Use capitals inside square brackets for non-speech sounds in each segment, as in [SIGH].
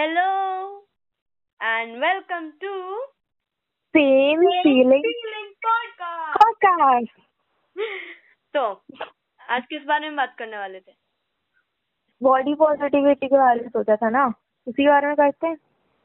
Hello and welcome to Same feeling Podcast. podcast. [LAUGHS] तो आज किस बारे में बात करने वाले थे? बॉडी पॉजिटिविटी के बारे में सोचा था ना? उसी बारे में करते हैं?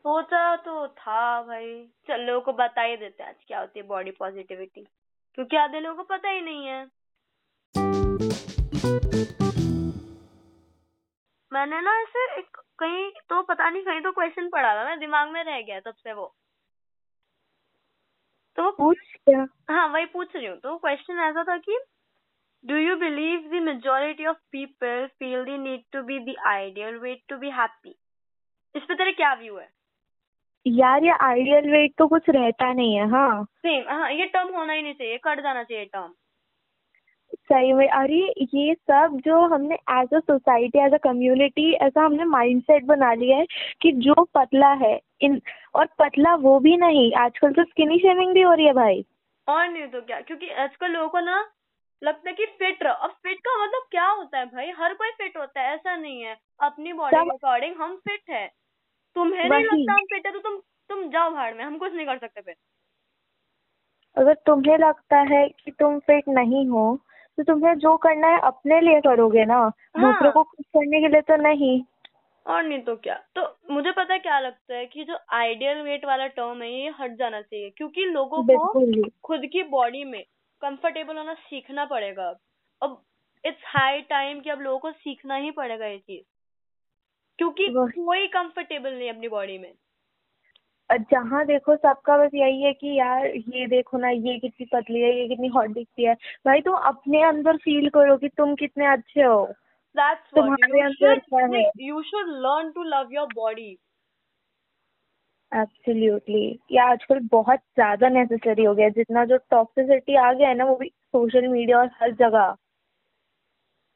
सोचा तो था भाई। चल लोगों को बता ही देते हैं आज क्या होती है बॉडी पॉजिटिविटी क्योंकि आधे लोगों को पता ही नहीं है। मैंने ना ऐसे एक कहीं तो पता नहीं कहीं तो क्वेश्चन पढ़ा था ना दिमाग में रह गया तब से वो। तो वो पूछ क्या? हाँ वही पूछ रही हूँ। तो क्वेश्चन ऐसा था कि do you believe the majority of people feel the need to be the ideal way to be happy इस पे तेरे क्या व्यू है? यार ये आइडियल वेट तो कुछ रहता नहीं है हाँ। सेम हाँ ये टर्म होना ही नहीं चाहिए कट जाना चाहिए टर्म सही में अरे ये सब जो हमने as a society as a community ऐसा हमने माइंडसेट बना लिया है कि जो पतला है इन और पतला वो भी नहीं। आजकल तो स्किनी शेमिंग भी हो रही है भाई। और नहीं तो क्या? क्योंकि आजकल लोगों को ना लगता है कि फिट रहो। अब फिट का मतलब क्या होता है भाई? हर कोई फिट होता है ऐसा नहीं है। अपनी बॉडी के अकॉर्डिंग हम फिट है। तुम्हें नहीं लगता हम फिट है तो तुम तुम जाओ भाड़ में हम कुछ नहीं कर सकते फिर। अगर तुम्हें लगता है कि तुम फिट नहीं हो तो तुम्हें जो करना है अपने लिए करोगे ना? दूसरों को खुश करने के लिए तो नहीं। और नहीं तो क्या? तो मुझे पता क्या लगता है कि जो आइडियल वेट वाला टर्म है ये हट जाना चाहिए। क्योंकि लोगों को खुद की बॉडी में कंफर्टेबल होना सीखना पड़ेगा। अब इट्स हाई टाइम कि अब लोगों को सीखना ही पड़ेगा ये चीज़। क्योंकि कोई कंफर्टेबल नहीं अपनी बॉडी में। जहाँ देखो सबका बस यही है कि यार ये देखो ना ये कितनी पतली है ये कितनी हॉट दिखती है। भाई तुम अपने अंदर फील करो कि तुम कितने अच्छे हो। तुम्हारे अंदर क्या है? You should learn to love your body absolutely ये आजकल बहुत ज़्यादा नेसेसरी हो गया है। जितना जो टॉक्सिसिटी आ गया है ना वो भी सोशल मीडिया और हर जगह।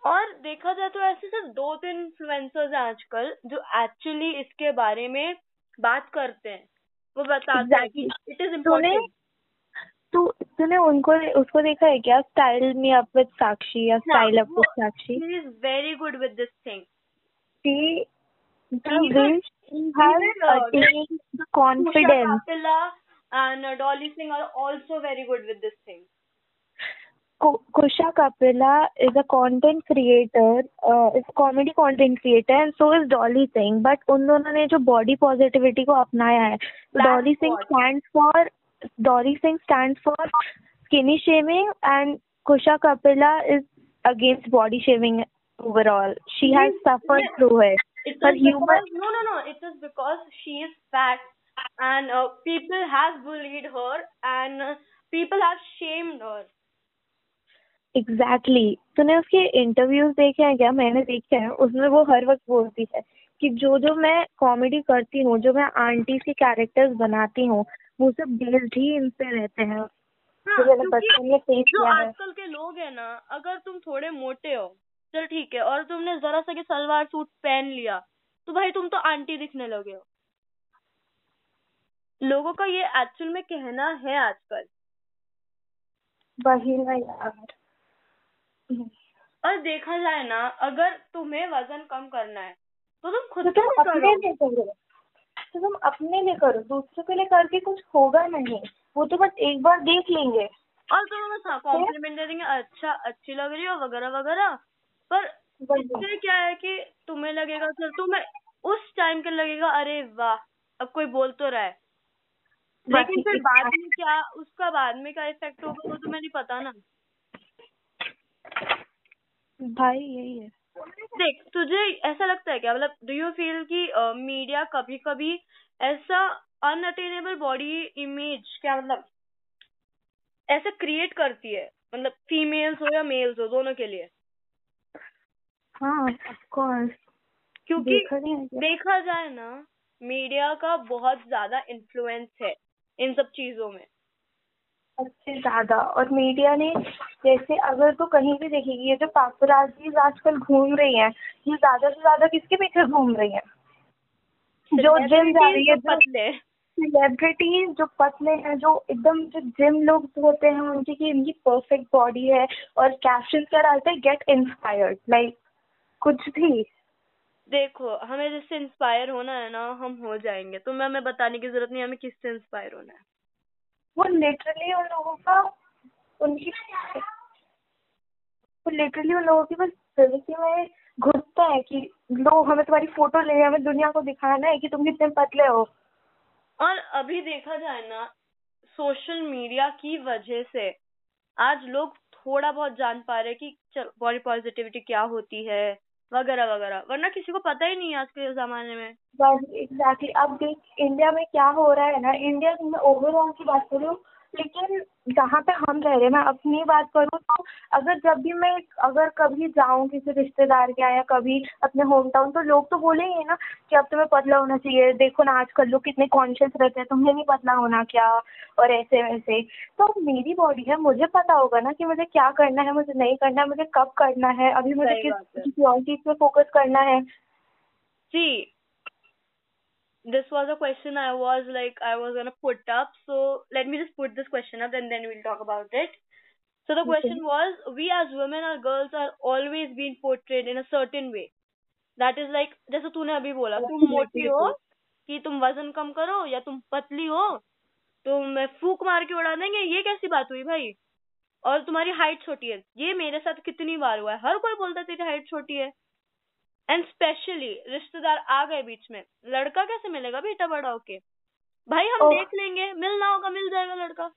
और देखा जाए तो ऐसे सिर्फ़ दो तीन इन्फ्लुएंसर्स हैं आजकल जो एक्चुअली इसके बारे में बात करते हैं। वो बता exactly. इट इज़ इम्पोर्टेंट तू तूने उनको उसको देखा है क्या? Style me up with Sakshi या style up with Sakshi. He is very good with this thing see he brings confidence and Dolly Singh are also very good with this thing Ku- Kusha Kapila is a content creator, uh, is comedy content creator and so is Dolly Singh. But उन दोनों ने जो body positivity को अपनाया है, Dolly Singh stands for Dolly Singh stands for skinny shaming and Kusha Kapila is against body shaming overall. She has suffered yes. through it. It Her humor because, no, no, no. It is because she is fat and uh, people have bullied her and uh, people have shamed her. Exactly exactly. तूने उसके interviews देखे हैं क्या? मैंने देखे हैं। उसमें वो हर वक्त बोलती है कि जो जो मैं कॉमेडी करती हूँ जो मैं आंटी के कैरेक्टर्स बनाती हूँ वो सब बेस्ड ही इन पे रहते हैं। हाँ, जो आजकल के लोग हैं ना अगर तुम थोड़े मोटे हो चल ठीक है और तुमने जरा सा सलवार सूट पहन लिया तो भाई तुम तो आंटी दिखने लगे हो। लोगों का ये एक्चुअल में कहना है आजकल। वही ना यार। और देखा जाए ना अगर तुम्हें वज़न कम करना है तो तुम खुद तो के तुम लिए अपने करो। लिए करो। तो तुम अपने लिए करो दूसरों के लिए करके कुछ होगा नहीं। वो तो बस एक बार देख लेंगे। और तुम्हें बस कॉम्प्लीमेंट दे देंगे अच्छा अच्छी लग रही हो वगैरह वगैरह। पर। इससे क्या है कि तुम्हें लगेगा सर तुम्हें उस टाइम के लगेगा अरे वाह अब कोई बोल तो रहा है। लेकिन फिर बाद में क्या उसका बाद में क्या इफ़ेक्ट होगा वो तुम्हें नहीं पता ना। भाई यही है। देख तुझे ऐसा लगता है क्या? मतलब डू यू फील कि मीडिया कभी कभी ऐसा अनअटेनेबल बॉडी इमेज क्या मतलब ऐसा क्रिएट करती है? मतलब फीमेल्स हो या मेल्स हो दोनों के लिए। हाँ ऑफ़ कोर्स क्योंकि देखा क्या? देखा जाए ना मीडिया का बहुत ज़्यादा इन्फ्लुएंस है इन सब चीज़ों में। सबसे ज़्यादा। और मीडिया ने जैसे अगर तो कहीं भी देखेगी ये जो पापराजीज आजकल घूम रही हैं ये ज़्यादा से ज़्यादा किसके पीछे घूम रही हैं? जो जिम जा रही है तो पतले। सेलिब्रिटीज जो पतले हैं जो एकदम जो जिम लोग होते हैं उनकी की इनकी परफेक्ट बॉडी है और कैप्शन क्या डालते हैं? गेट इंस्पायर्ड लाइक कुछ भी। देखो हमें जिससे इंस्पायर होना है ना हम हो जाएँगे। तुम्हें हमें बताने की ज़रूरत नहीं हमें किससे इंस्पायर होना है? वो लिटरली उन लोगों का उनकी वो लिटरली उन लोगों की बस ज़िंदगी में घुसता है कि लो हमें तुम्हारी फ़ोटो ले हमें दुनिया को दिखाना है कि तुम कितने पतले हो। और अभी देखा जाए ना सोशल मीडिया की वजह से आज लोग थोड़ा बहुत जान पा रहे कि बॉडी पॉजिटिविटी क्या होती है वगैरह वगैरह। वरना किसी को पता ही नहीं है आज के जमाने में। बस एग्जैक्टली अब देख इंडिया में क्या हो रहा है ना इंडिया में ओवरऑल की बात करूँ लेकिन जहाँ पे हम रह रहे हैं मैं अपनी बात करूँ तो अगर जब भी मैं अगर कभी जाऊँ किसी रिश्तेदार के यहाँ या कभी अपने होम टाउन तो लोग तो बोलेंगे ना कि अब तुम्हें पतला होना चाहिए। देखो ना आजकल लोग कितने कॉन्शियस रहते हैं तुम्हें नहीं पतला होना क्या? और ऐसे वैसे। तो मेरी बॉडी है मुझे पता होगा ना कि मुझे क्या करना है मुझे नहीं करना है मुझे कब करना है अभी मुझे किस किसी और चीज़ पे फोकस करना है। See, this was a question I was like I was gonna put up. So let me just put this question up and then we'll talk about it. So the Okay. question was, we as women or girls are always being portrayed in a certain way. That is like जैसे तूने अभी बोला तुम मोटी हो। कि तुम वज़न कम करो या तुम पतली हो तुम फूक मार के उड़ा देंगे ये कैसी बात हुई भाई और तुम्हारी हाइट छोटी है ये मेरे साथ कितनी बार हुआ है हर कोई बोलता है तेरी हाइट छोटी है एंड स्पेशली रिश्तेदार आ गए बीच में। लड़का कैसे मिलेगा बेटा बड़ा होके? भाई हम। देख लेंगे। मिलना होगा मिल जाएगा लड़का।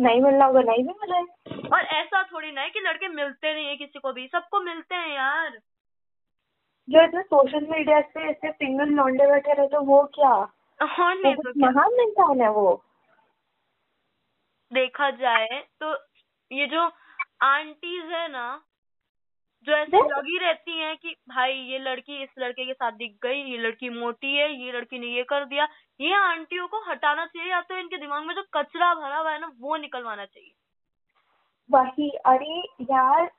नहीं मिलना होगा नहीं भी मिले और ऐसा थोड़ी ना है कि लड़के मिलते नहीं है किसी को भी। सबको मिलते हैं यार। जो इतने सोशल मीडिया पे ऐसे सिंगल लौंडे बैठे रहते हैं, वो क्या? और नहीं कुछ तो क्या? महान इंसान है वो। देखा जाए तो ये जो आंटीज है ना जो ऐसे लगी रहती हैं कि भाई ये लड़की इस लड़के के साथ दिख गई ये लड़की मोटी है ये लड़की ने ये कर दिया। ये आंटियों को हटाना चाहिए या तो इनके दिमाग में जो कचरा भरा हुआ है ना वो निकलवाना चाहिए। वही अरे यार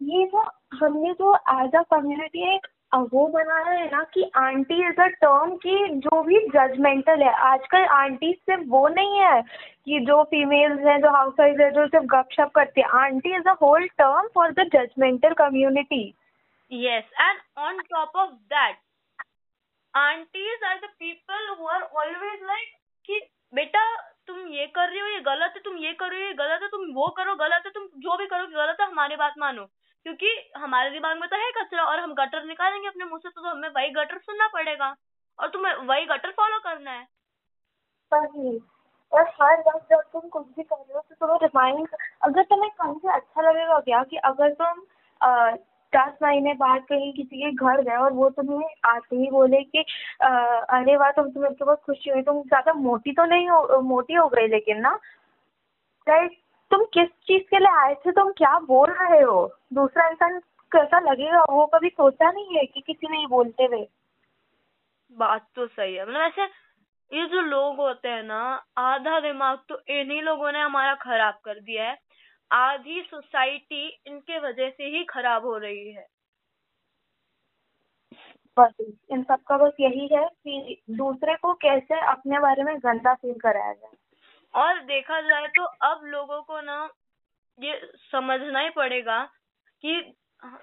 ये जो हमने जो एज अ कम्युनिटी एक वो बनाया है ना कि आंटी इज़ अ टर्म की जो भी जजमेंटल है। आजकल आंटी सिर्फ़ वो नहीं है कि जो फीमेल्स हैं, जो हाउस वाइफ है, जो सिर्फ़ गपशप करती है। Aunty is a whole term for the judgemental community yes, and on top of that, aunties are the people who are always like कि, बेटा, तुम ये कर रही हो, ये गलत है, तुम ये कर हो, ये गलत है, तुम वो करो, गलत है, तुम जो भी करो गलत है, हमारी बात मानो। क्योंकि हमारे दिमाग में तो है कचरा और हम गटर निकालेंगे अपने मुँह से तो हमें वही गटर सुनना पड़ेगा। और तुम्हें वही गटर फॉलो करना है। और हर वक्त जब तुम कुछ भी कर रहे हो तो तुम्हें रिमाइंड अगर तुम्हें कहीं से अच्छा लगेगा क्या कि अगर तुम दस महीने बाद कहीं किसी के घर गए और वो तुम्हें आते ही बोले कि अ, अरे वाह तुम तुम्हें तो बहुत खुशी हुई तुम ज़्यादा मोटी तो नहीं हो मोटी हो गई लेकिन ना। लाइक तुम किस चीज़ के लिए आए थे? तुम क्या बोल रहे हो? दूसरा इंसान कैसा लगेगा? वो कभी सोचा नहीं है कि किसी ने बोलते हुए। बात तो सही है। मतलब ऐसे ये जो लोग होते हैं ना आधा दिमाग तो इन्हीं लोगों ने हमारा खराब कर दिया है। आधी सोसाइटी इनके वजह से ही खराब हो रही है। बस इन सबका बस यही है कि दूसरे को कैसे अपने बारे में गंदा फील कराया जाए। और देखा जाए तो अब लोगों को ना ये समझना ही पड़ेगा कि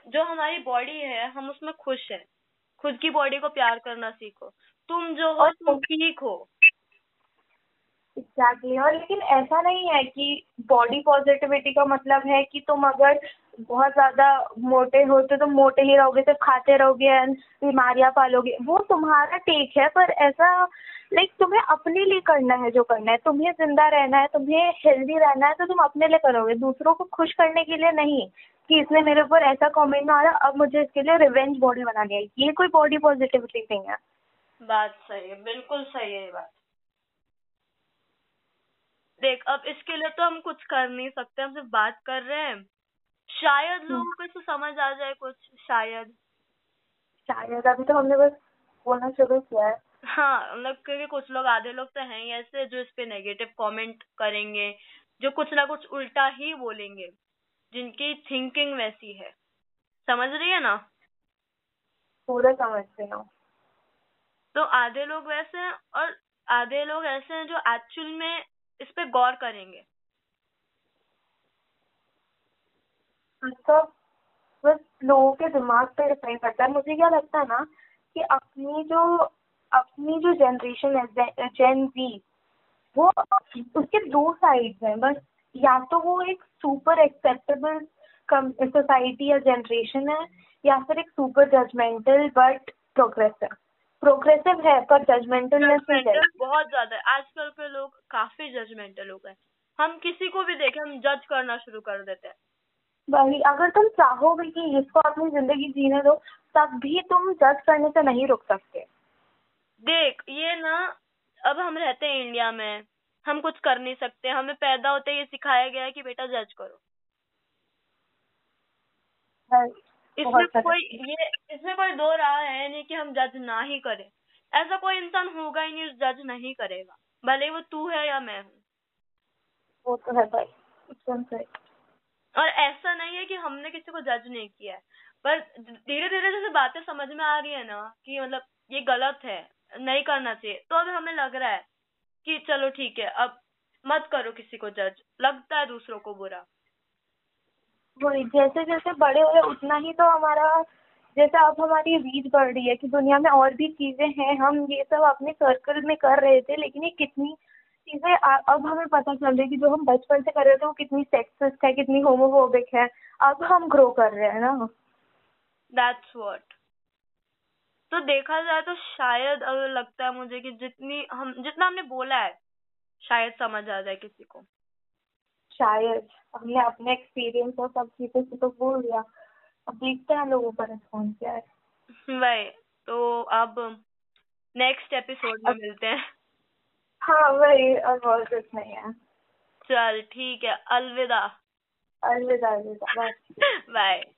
जो हमारी बॉडी है हम उसमें खुश है। खुद की बॉडी को प्यार करना सीखो। तुम जो हो तुम ठीक हो। एग्जैक्टली और लेकिन ऐसा नहीं है कि बॉडी पॉजिटिविटी का मतलब है कि तुम अगर बहुत ज़्यादा मोटे होते तो मोटे ही रहोगे, सिर्फ़ खाते रहोगे एंड बीमारियाँ पालोगे। वो तुम्हारा टेक है, पर ऐसा लाइक तुम्हें अपने लिए करना है जो करना है। तुम्हें ज़िंदा रहना है, तुम्हें हेल्दी रहना है तो तुम अपने लिए करोगे। दूसरों को खुश करने के लिए नहीं, कि इसने मेरे ऊपर ऐसा कमेंट मारा, अब मुझे इसके लिए रिवेंज बॉडी बनानी है। ये कोई बॉडी पॉजिटिविटी नहीं है। बात सही है, बिल्कुल सही है बात। देख, अब इसके लिए तो हम कुछ कर नहीं सकते, हम सिर्फ़ बात कर रहे हैं। शायद लोगों को इससे समझ आ जाए कुछ शायद। शायद अभी तो हमने बस बोलना शुरू किया है। हाँ मतलब क्योंकि कुछ लोग आधे लोग तो हैं ही ऐसे जो इस पे नेगेटिव कमेंट करेंगे जो कुछ ना कुछ उल्टा ही बोलेंगे जिनकी थिंकिंग वैसी है। समझ रही है ना? पूरा समझते हो। तो आधे लोग वैसे हैं और आधे लोग ऐसे हैं जो एक्चुअल में इस पे गौर करेंगे। तो बस लोगों के दिमाग पे डिपेंड करता है। मुझे क्या लगता है ना कि अपनी जो अपनी जो जनरेशन है जेन वी वो उसके दो साइड्स हैं। बस या तो वो एक सुपर एक्सेप्टेबल सोसाइटी या जनरेशन है, या फिर एक super judgemental but progressive progressive है, पर जजमेंटल बहुत ज़्यादा है। आजकल के लोग काफ़ी जजमेंटल हो गए हम किसी को भी देखें, हम जज करना शुरू कर देते हैं। वही अगर तुम चाहोगे कि इसको अपनी ज़िंदगी जीने दो तब भी तुम जज करने से नहीं रुक सकते। देख ये ना अब हम रहते हैं इंडिया में हम कुछ कर नहीं सकते हमें पैदा होते ये सिखाया गया है कि बेटा जज करो। इसमें कोई ये इसमें कोई दो राह है नहीं कि हम जज ना ही करें। ऐसा कोई इंसान होगा ही नहीं जज नहीं करेगा भले वो तू है या मैं हूँ। वो तो है भाई एकदम सही। और ऐसा नहीं है कि हमने किसी को जज नहीं किया है। पर धीरे धीरे जैसे बातें समझ में आ रही है ना कि मतलब ये गलत है, नहीं करना चाहिए। तो अब हमें लग रहा है कि चलो ठीक है, अब मत करो किसी को जज लगता है दूसरों को बुरा। वही जैसे जैसे बड़े हो रहे उतना ही तो हमारा, जैसे अब हमारी रीच बढ़ रही है कि दुनिया में और भी चीज़ें हैं। हम ये सब अपने सर्कल में कर रहे थे, लेकिन ये कितनी चीज़ें अब हमें पता चल रही है कि जो हम बचपन से कर रहे थे वो कितनी सेक्सिस्ट है कितनी होमोफोबिक है। अब हम ग्रो कर रहे हैं ना। दैट्स व्हाट तो देखा जाए तो शायद अगर लगता है मुझे कि जितनी हम जितना हमने बोला है शायद समझ आ जाए किसी को। शायद हमने अपने एक्सपीरियंस और सब चीज़ों से तो बोल दिया। अब देखते हैं लोगों का रिस्पॉन्स क्या है। [LAUGHS] वही तो अब नेक्स्ट एपिसोड में मिलते हैं। हाँ वही और बहुत कुछ नहीं है। चल ठीक है अलविदा। अलविदा अलविदा बाय बाय [LAUGHS]